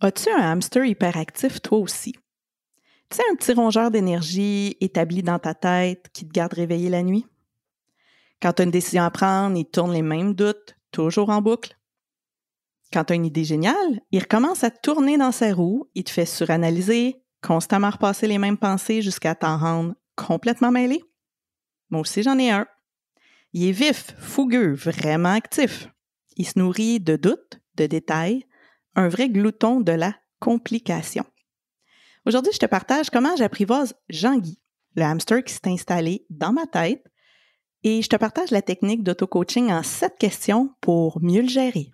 As-tu un hamster hyperactif toi aussi? Tu sais, un petit rongeur d'énergie établi dans ta tête qui te garde réveillé la nuit? Quand tu as une décision à prendre, il tourne les mêmes doutes, toujours en boucle. Quand tu as une idée géniale, il recommence à tourner dans sa roue, il te fait suranalyser, constamment repasser les mêmes pensées jusqu'à t'en rendre complètement mêlé. Moi aussi, j'en ai un. Il est vif, fougueux, vraiment actif. Il se nourrit de doutes, de détails, un vrai glouton de la complication. Aujourd'hui, je te partage comment j'apprivoise Jean-Guy, le hamster qui s'est installé dans ma tête, et je te partage la technique d'auto-coaching en sept questions pour mieux le gérer.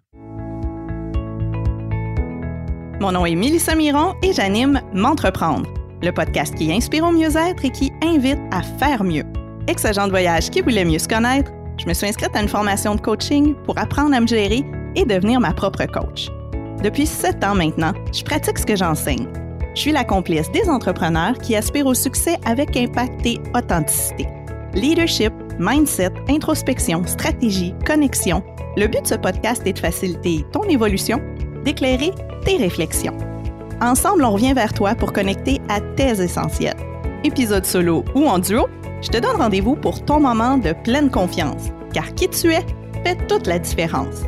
Mon nom est Mélissa Miron et j'anime M'entreprendre, le podcast qui inspire au mieux-être et qui invite à faire mieux. Ex-agent de voyage qui voulait mieux se connaître, je me suis inscrite à une formation de coaching pour apprendre à me gérer et devenir ma propre coach. Depuis sept ans maintenant, je pratique ce que j'enseigne. Je suis la complice des entrepreneurs qui aspirent au succès avec impact et authenticité. Leadership, mindset, introspection, stratégie, connexion. Le but de ce podcast est de faciliter ton évolution, d'éclairer tes réflexions. Ensemble, on revient vers toi pour connecter à tes essentiels. Épisode solo ou en duo, je te donne rendez-vous pour ton moment de pleine confiance, car qui tu es fait toute la différence.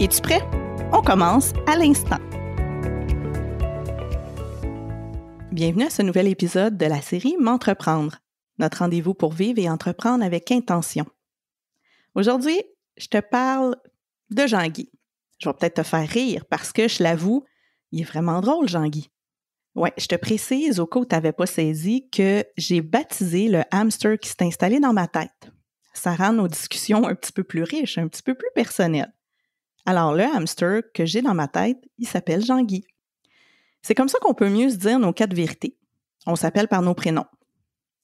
Es-tu prêt? On commence à l'instant. Bienvenue à ce nouvel épisode de la série M'entreprendre, notre rendez-vous pour vivre et entreprendre avec intention. Aujourd'hui, je te parle de Jean-Guy. Je vais peut-être te faire rire parce que, je l'avoue, il est vraiment drôle, Jean-Guy. Ouais, je te précise au cas où tu n'avais pas saisi que j'ai baptisé le hamster qui s'est installé dans ma tête. Ça rend nos discussions un petit peu plus riches, un petit peu plus personnelles. Alors, le hamster que j'ai dans ma tête, il s'appelle Jean-Guy. C'est comme ça qu'on peut mieux se dire nos quatre vérités. On s'appelle par nos prénoms.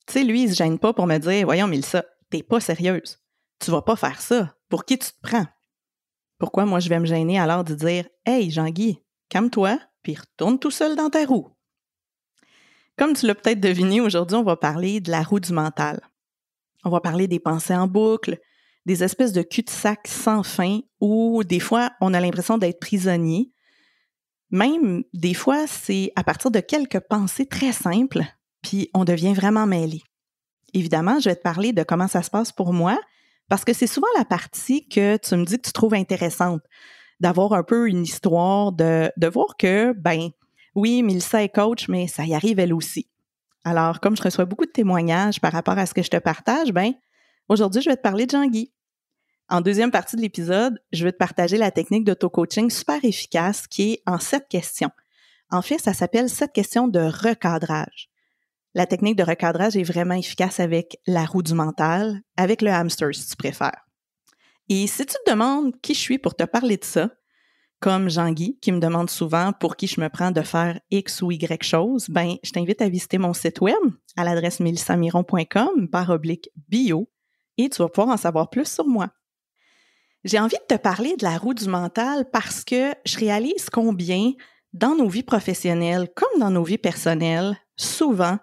Tu sais, lui, il se gêne pas pour me dire Voyons, Mélissa, t'es pas sérieuse. Tu vas pas faire ça. Pour qui tu te prends? Pourquoi moi je vais me gêner alors de dire Hey, Jean-Guy, calme-toi, puis retourne tout seul dans ta roue? Comme tu l'as peut-être deviné, aujourd'hui, on va parler de la roue du mental. On va parler des pensées en boucle, des espèces de cul-de-sac sans fin où des fois on a l'impression d'être prisonnier. Même des fois, c'est à partir de quelques pensées très simples, puis on devient vraiment mêlé. Évidemment, je vais te parler de comment ça se passe pour moi, parce que c'est souvent la partie que tu me dis que tu trouves intéressante, d'avoir un peu une histoire, de, voir que, ben, oui, Milsa est coach, mais ça y arrive elle aussi. Alors, comme je reçois beaucoup de témoignages par rapport à ce que je te partage, ben, aujourd'hui, je vais te parler de Jean-Guy. En deuxième partie de l'épisode, je vais te partager la technique d'auto-coaching super efficace qui est en sept questions. En fait, ça s'appelle sept questions de recadrage. La technique de recadrage est vraiment efficace avec la roue du mental, avec le hamster si tu préfères. Et si tu te demandes qui je suis pour te parler de ça, comme Jean-Guy, qui me demande souvent pour qui je me prends de faire X ou Y chose, ben, je t'invite à visiter mon site web à l'adresse melissamiron.com barre oblique bio et tu vas pouvoir en savoir plus sur moi. J'ai envie de te parler de la roue du mental parce que je réalise combien dans nos vies professionnelles comme dans nos vies personnelles, souvent,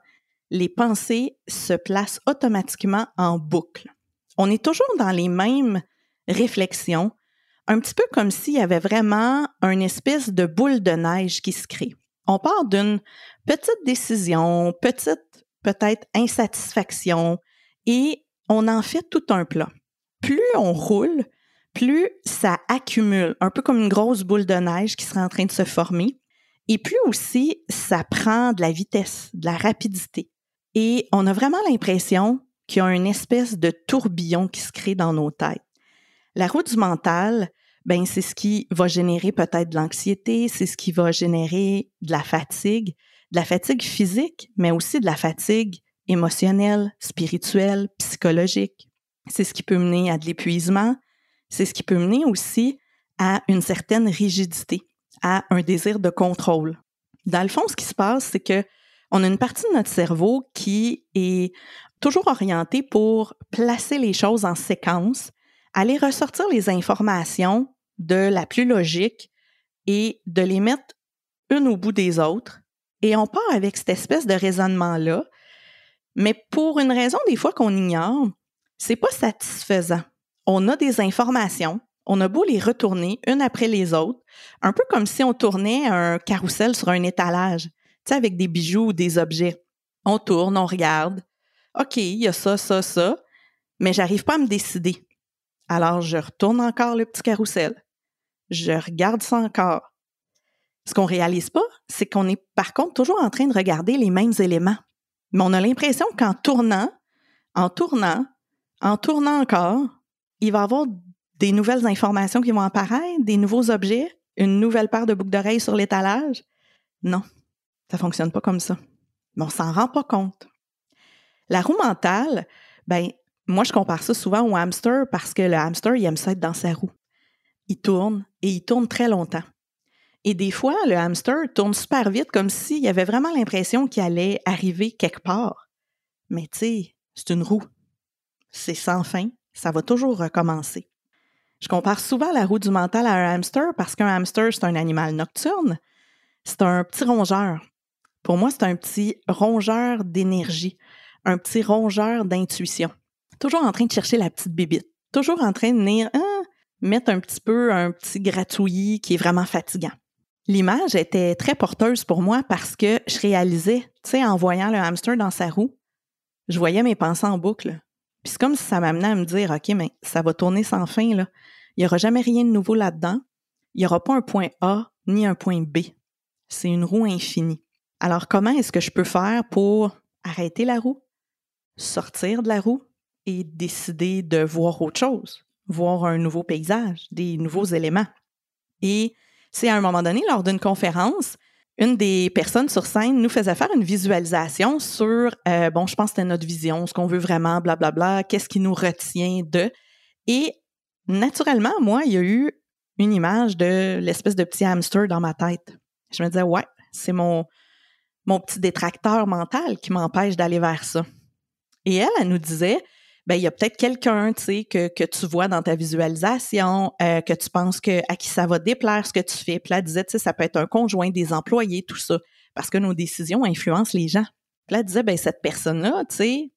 les pensées se placent automatiquement en boucle. On est toujours dans les mêmes réflexions, un petit peu comme s'il y avait vraiment une espèce de boule de neige qui se crée. On part d'une petite décision, petite peut-être insatisfaction, et on en fait tout un plat. Plus on roule, plus ça accumule, un peu comme une grosse boule de neige qui serait en train de se former, et plus aussi ça prend de la vitesse, de la rapidité. Et on a vraiment l'impression qu'il y a une espèce de tourbillon qui se crée dans nos têtes. La roue du mental, ben c'est ce qui va générer peut-être de l'anxiété, c'est ce qui va générer de la fatigue, de la fatigue physique, mais aussi de la fatigue émotionnelle, spirituelle, psychologique. C'est ce qui peut mener à de l'épuisement, c'est ce qui peut mener aussi à une certaine rigidité, à un désir de contrôle. Dans le fond, ce qui se passe, c'est que on a une partie de notre cerveau qui est toujours orientée pour placer les choses en séquence aller ressortir les informations de la plus logique et de les mettre une au bout des autres. Et on part avec cette espèce de raisonnement-là, mais pour une raison des fois qu'on ignore, c'est pas satisfaisant. On a des informations, on a beau les retourner une après les autres, Un peu comme si on tournait un carrousel sur un étalage, tu sais, avec des bijoux ou des objets. On tourne, on regarde. OK, il y a ça, ça, ça, mais j'arrive pas à me décider. Alors, je retourne encore le petit carrousel. Je regarde ça encore. Ce qu'on réalise pas, c'est qu'on est par contre toujours en train de regarder les mêmes éléments. Mais on a l'impression qu'en tournant, en tournant, en tournant encore, il va avoir des nouvelles informations qui vont apparaître, des nouveaux objets, une nouvelle paire de boucles d'oreilles sur l'étalage. Non, ça fonctionne pas comme ça. Mais on s'en rend pas compte. La roue mentale, ben, moi, je compare ça souvent au hamster parce que le hamster, il aime ça être dans sa roue. Il tourne et il tourne très longtemps. Et des fois, le hamster tourne super vite comme s'il avait vraiment l'impression qu'il allait arriver quelque part. Mais tu sais, c'est une roue. C'est sans fin. Ça va toujours recommencer. Je compare souvent la roue du mental à un hamster parce qu'un hamster, c'est un animal nocturne. C'est un petit rongeur. Pour moi, c'est un petit rongeur d'énergie, un petit rongeur d'intuition. Toujours en train de chercher la petite bébite. Toujours en train de venir hein, mettre un petit peu un petit gratouillis qui est vraiment fatigant. L'image était très porteuse pour moi parce que je réalisais, tu sais, en voyant le hamster dans sa roue, je voyais mes pensées en boucle. Puis c'est comme si ça m'amenait à me dire, OK, mais ça va tourner sans fin, là. Il n'y aura jamais rien de nouveau là-dedans. Il n'y aura pas un point A ni un point B. C'est une roue infinie. Alors, comment est-ce que je peux faire pour arrêter la roue, sortir de la roue et décider de voir autre chose, voir un nouveau paysage, des nouveaux éléments? Et c'est à un moment donné, lors d'une conférence, une des personnes sur scène nous faisait faire une visualisation sur, euh, bon, je pense que c'était notre vision, ce qu'on veut vraiment, blablabla, qu'est-ce qui nous retient de. Et naturellement, moi, il y a eu une image de l'espèce de petit hamster dans ma tête. Je me disais, ouais, c'est mon, mon petit détracteur mental qui m'empêche d'aller vers ça. Et elle, elle nous disait, ben il y a peut-être quelqu'un, tu sais, que, que tu vois dans ta visualisation, euh, que tu penses que à qui ça va déplaire ce que tu fais. Puis là, elle disait, tu sais, ça peut être un conjoint, des employés, tout ça, parce que nos décisions influencent les gens. Puis là, elle disait, ben cette personne-là, tu sais,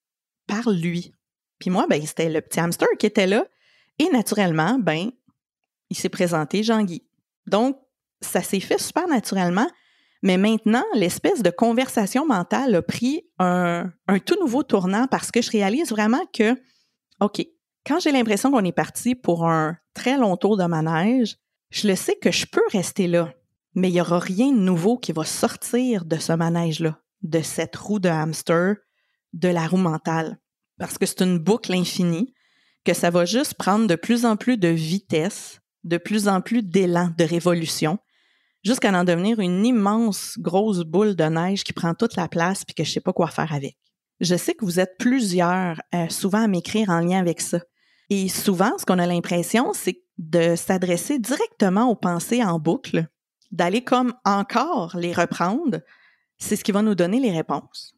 parle-lui. Puis moi, ben c'était le petit hamster qui était là. Et naturellement, ben, il s'est présenté Jean-Guy. Donc, ça s'est fait super naturellement. Mais maintenant, l'espèce de conversation mentale a pris un, tout nouveau tournant parce que je réalise vraiment que, OK, quand j'ai l'impression qu'on est parti pour un très long tour de manège, je le sais que je peux rester là, mais il n'y aura rien de nouveau qui va sortir de ce manège-là, de cette roue de hamster, de la roue mentale. Parce que c'est une boucle infinie, que ça va juste prendre de plus en plus de vitesse, de plus en plus d'élan, de révolution, jusqu'à en devenir une immense grosse boule de neige qui prend toute la place puis que je sais pas quoi faire avec. Je sais que vous êtes plusieurs euh, souvent à m'écrire en lien avec ça. Et souvent, ce qu'on a l'impression, c'est de s'adresser directement aux pensées en boucle, d'aller comme encore les reprendre. C'est ce qui va nous donner les réponses.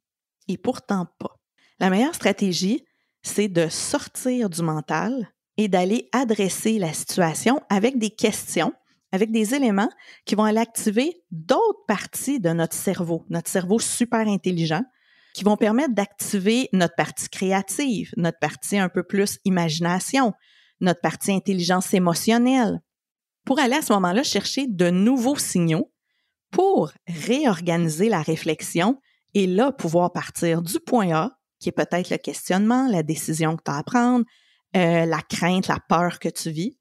Et pourtant pas. La meilleure stratégie, c'est de sortir du mental et d'aller adresser la situation avec des questions avec des éléments qui vont aller activer d'autres parties de notre cerveau, notre cerveau super intelligent, qui vont permettre d'activer notre partie créative, notre partie un peu plus imagination, notre partie intelligence émotionnelle, pour aller à ce moment-là chercher de nouveaux signaux pour réorganiser la réflexion et là pouvoir partir du point A, qui est peut-être le questionnement, la décision que tu as à prendre, euh, la crainte, la peur que tu vis,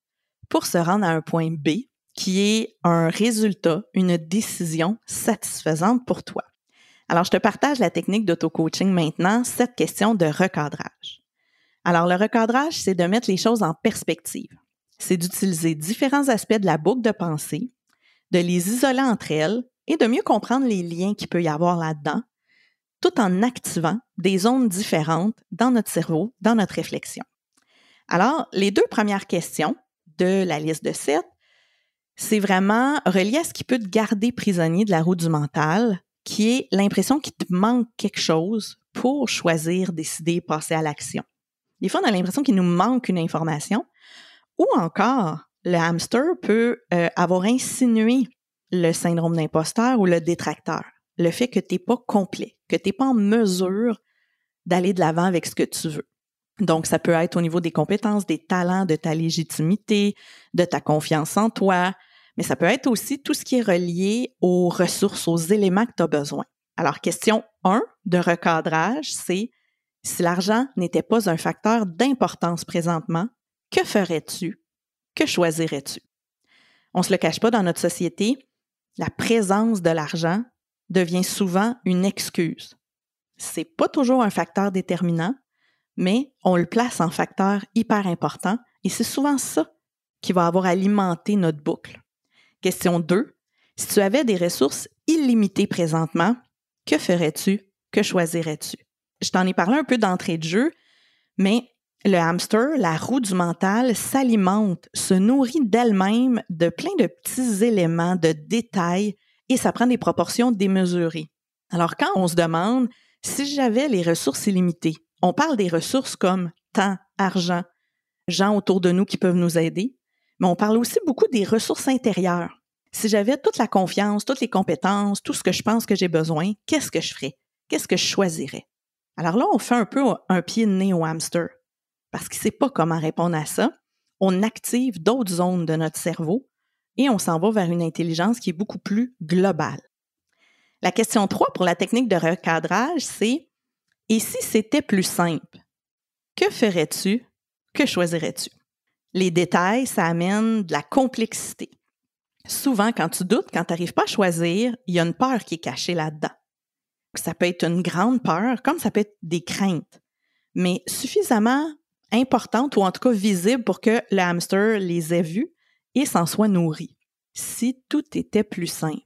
pour se rendre à un point B qui est un résultat, une décision satisfaisante pour toi. Alors, je te partage la technique d'auto-coaching maintenant, cette question de recadrage. Alors, le recadrage, c'est de mettre les choses en perspective. C'est d'utiliser différents aspects de la boucle de pensée, de les isoler entre elles et de mieux comprendre les liens qu'il peut y avoir là-dedans, tout en activant des zones différentes dans notre cerveau, dans notre réflexion. Alors, les deux premières questions de la liste de sept c'est vraiment relié à ce qui peut te garder prisonnier de la roue du mental, qui est l'impression qu'il te manque quelque chose pour choisir, décider, passer à l'action. Des fois, on a l'impression qu'il nous manque une information, ou encore, le hamster peut euh, avoir insinué le syndrome d'imposteur ou le détracteur, le fait que tu n'es pas complet, que tu n'es pas en mesure d'aller de l'avant avec ce que tu veux. Donc, ça peut être au niveau des compétences, des talents, de ta légitimité, de ta confiance en toi, mais ça peut être aussi tout ce qui est relié aux ressources, aux éléments que tu as besoin. Alors, question 1 de recadrage, c'est si l'argent n'était pas un facteur d'importance présentement, que ferais-tu? Que choisirais-tu? On ne se le cache pas dans notre société, la présence de l'argent devient souvent une excuse. C'est pas toujours un facteur déterminant, mais on le place en facteur hyper important et c'est souvent ça qui va avoir alimenté notre boucle. Question 2. Si tu avais des ressources illimitées présentement, que ferais-tu? Que choisirais-tu? Je t'en ai parlé un peu d'entrée de jeu, mais le hamster, la roue du mental, s'alimente, se nourrit d'elle-même de plein de petits éléments, de détails, et ça prend des proportions démesurées. Alors quand on se demande si j'avais les ressources illimitées, on parle des ressources comme temps, argent, gens autour de nous qui peuvent nous aider, mais on parle aussi beaucoup des ressources intérieures. Si j'avais toute la confiance, toutes les compétences, tout ce que je pense que j'ai besoin, qu'est-ce que je ferais? Qu'est-ce que je choisirais? Alors là, on fait un peu un pied de nez au hamster parce qu'il ne sait pas comment répondre à ça. On active d'autres zones de notre cerveau et on s'en va vers une intelligence qui est beaucoup plus globale. La question 3 pour la technique de recadrage, c'est Et si c'était plus simple? Que ferais-tu? Que choisirais-tu? Les détails, ça amène de la complexité. Souvent, quand tu doutes, quand tu n'arrives pas à choisir, il y a une peur qui est cachée là-dedans. Ça peut être une grande peur, comme ça peut être des craintes, mais suffisamment importantes ou en tout cas visibles pour que le hamster les ait vues et s'en soit nourri. Si tout était plus simple,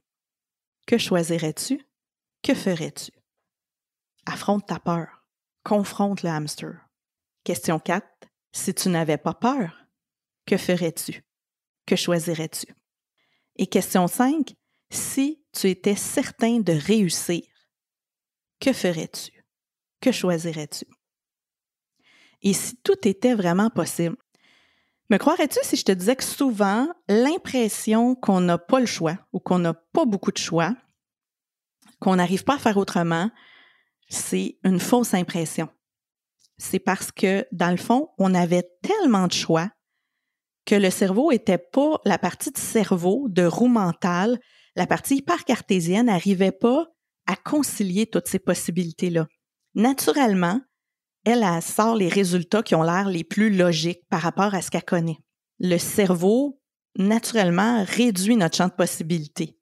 que choisirais-tu? Que ferais-tu? Affronte ta peur. Confronte le hamster. Question 4. Si tu n'avais pas peur, que ferais-tu? Que choisirais-tu? Et question 5. Si tu étais certain de réussir, que ferais-tu? Que choisirais-tu? Et si tout était vraiment possible? Me croirais-tu si je te disais que souvent, l'impression qu'on n'a pas le choix ou qu'on n'a pas beaucoup de choix, qu'on n'arrive pas à faire autrement, c'est une fausse impression. C'est parce que, dans le fond, on avait tellement de choix que le cerveau n'était pas la partie de cerveau, de roue mentale, la partie hyper cartésienne n'arrivait pas à concilier toutes ces possibilités-là. Naturellement, elle, elle sort les résultats qui ont l'air les plus logiques par rapport à ce qu'elle connaît. Le cerveau, naturellement, réduit notre champ de possibilités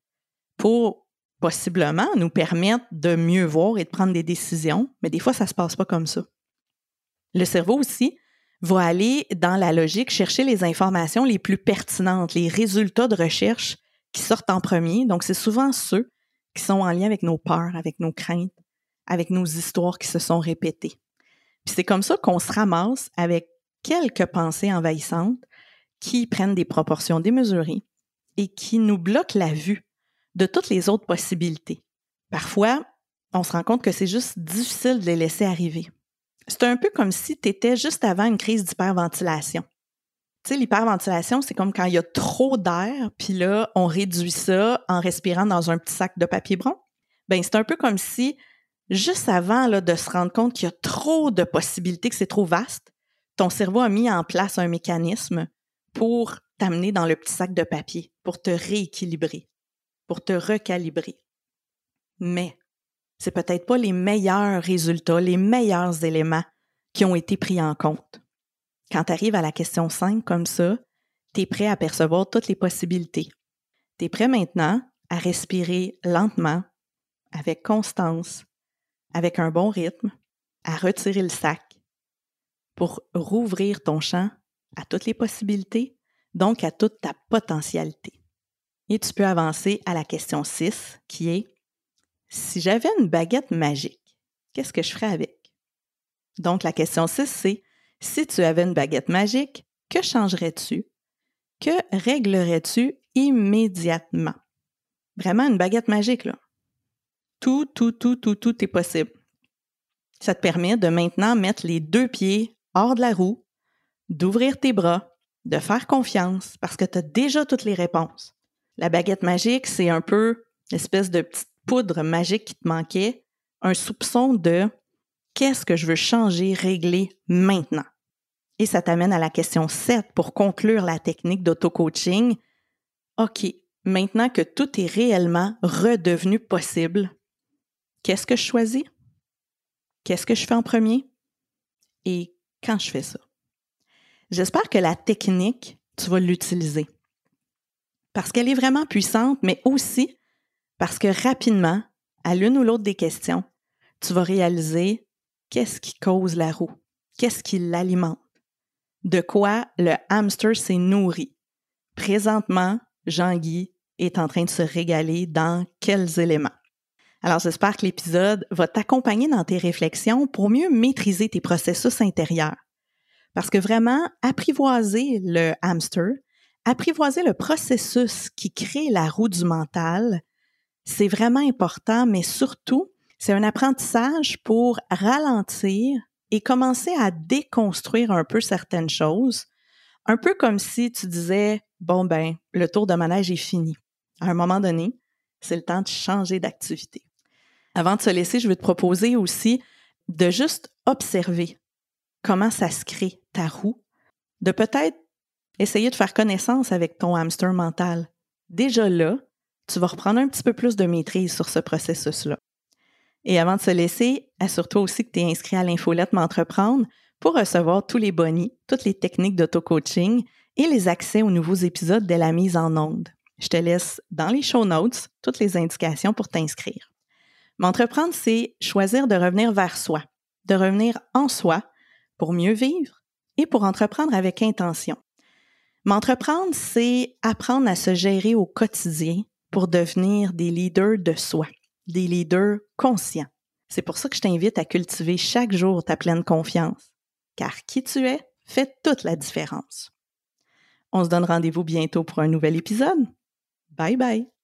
pour possiblement nous permettre de mieux voir et de prendre des décisions, mais des fois, ça ne se passe pas comme ça. Le cerveau aussi va aller dans la logique chercher les informations les plus pertinentes, les résultats de recherche qui sortent en premier. Donc, c'est souvent ceux qui sont en lien avec nos peurs, avec nos craintes, avec nos histoires qui se sont répétées. Puis c'est comme ça qu'on se ramasse avec quelques pensées envahissantes qui prennent des proportions démesurées et qui nous bloquent la vue de toutes les autres possibilités. Parfois, on se rend compte que c'est juste difficile de les laisser arriver. C'est un peu comme si tu étais juste avant une crise d'hyperventilation. Tu sais, l'hyperventilation, c'est comme quand il y a trop d'air, puis là, on réduit ça en respirant dans un petit sac de papier brun. Ben, c'est un peu comme si juste avant là, de se rendre compte qu'il y a trop de possibilités, que c'est trop vaste, ton cerveau a mis en place un mécanisme pour t'amener dans le petit sac de papier, pour te rééquilibrer, pour te recalibrer. Mais c'est peut-être pas les meilleurs résultats, les meilleurs éléments qui ont été pris en compte. Quand tu arrives à la question 5 comme ça, tu es prêt à percevoir toutes les possibilités. Tu es prêt maintenant à respirer lentement, avec constance, avec un bon rythme, à retirer le sac pour rouvrir ton champ à toutes les possibilités, donc à toute ta potentialité. Et tu peux avancer à la question 6 qui est si j'avais une baguette magique, qu'est-ce que je ferais avec? Donc la question 6 c'est si tu avais une baguette magique, que changerais-tu? Que réglerais-tu immédiatement? Vraiment une baguette magique, là. Tout, tout, tout, tout, tout est possible. Ça te permet de maintenant mettre les deux pieds hors de la roue, d'ouvrir tes bras, de faire confiance parce que tu as déjà toutes les réponses. La baguette magique, c'est un peu l'espèce de petite magique qui te manquait, un soupçon de qu'est-ce que je veux changer, régler maintenant. Et ça t'amène à la question 7 pour conclure la technique d'auto-coaching. OK, maintenant que tout est réellement redevenu possible, qu'est-ce que je choisis? Qu'est-ce que je fais en premier? Et quand je fais ça? J'espère que la technique, tu vas l'utiliser. Parce qu'elle est vraiment puissante, mais aussi parce que rapidement, à l'une ou l'autre des questions, tu vas réaliser qu'est-ce qui cause la roue, qu'est-ce qui l'alimente, de quoi le hamster s'est nourri? Présentement, Jean-Guy est en train de se régaler dans quels éléments? Alors j'espère que l'épisode va t'accompagner dans tes réflexions pour mieux maîtriser tes processus intérieurs. Parce que vraiment, apprivoiser le hamster, apprivoiser le processus qui crée la roue du mental, c'est vraiment important, mais surtout, c'est un apprentissage pour ralentir et commencer à déconstruire un peu certaines choses, un peu comme si tu disais, bon ben, le tour de manège est fini. À un moment donné, c'est le temps de changer d'activité. Avant de se laisser, je vais te proposer aussi de juste observer comment ça se crée, ta roue, de peut-être essayer de faire connaissance avec ton hamster mental. Déjà là, tu vas reprendre un petit peu plus de maîtrise sur ce processus-là. Et avant de se laisser, assure-toi aussi que tu es inscrit à l'infolette M'entreprendre pour recevoir tous les bonnies, toutes les techniques d'auto-coaching et les accès aux nouveaux épisodes de la mise en onde. Je te laisse dans les show notes toutes les indications pour t'inscrire. M'entreprendre, c'est choisir de revenir vers soi, de revenir en soi pour mieux vivre et pour entreprendre avec intention. M'entreprendre, c'est apprendre à se gérer au quotidien pour devenir des leaders de soi, des leaders conscients. C'est pour ça que je t'invite à cultiver chaque jour ta pleine confiance, car qui tu es fait toute la différence. On se donne rendez-vous bientôt pour un nouvel épisode. Bye bye!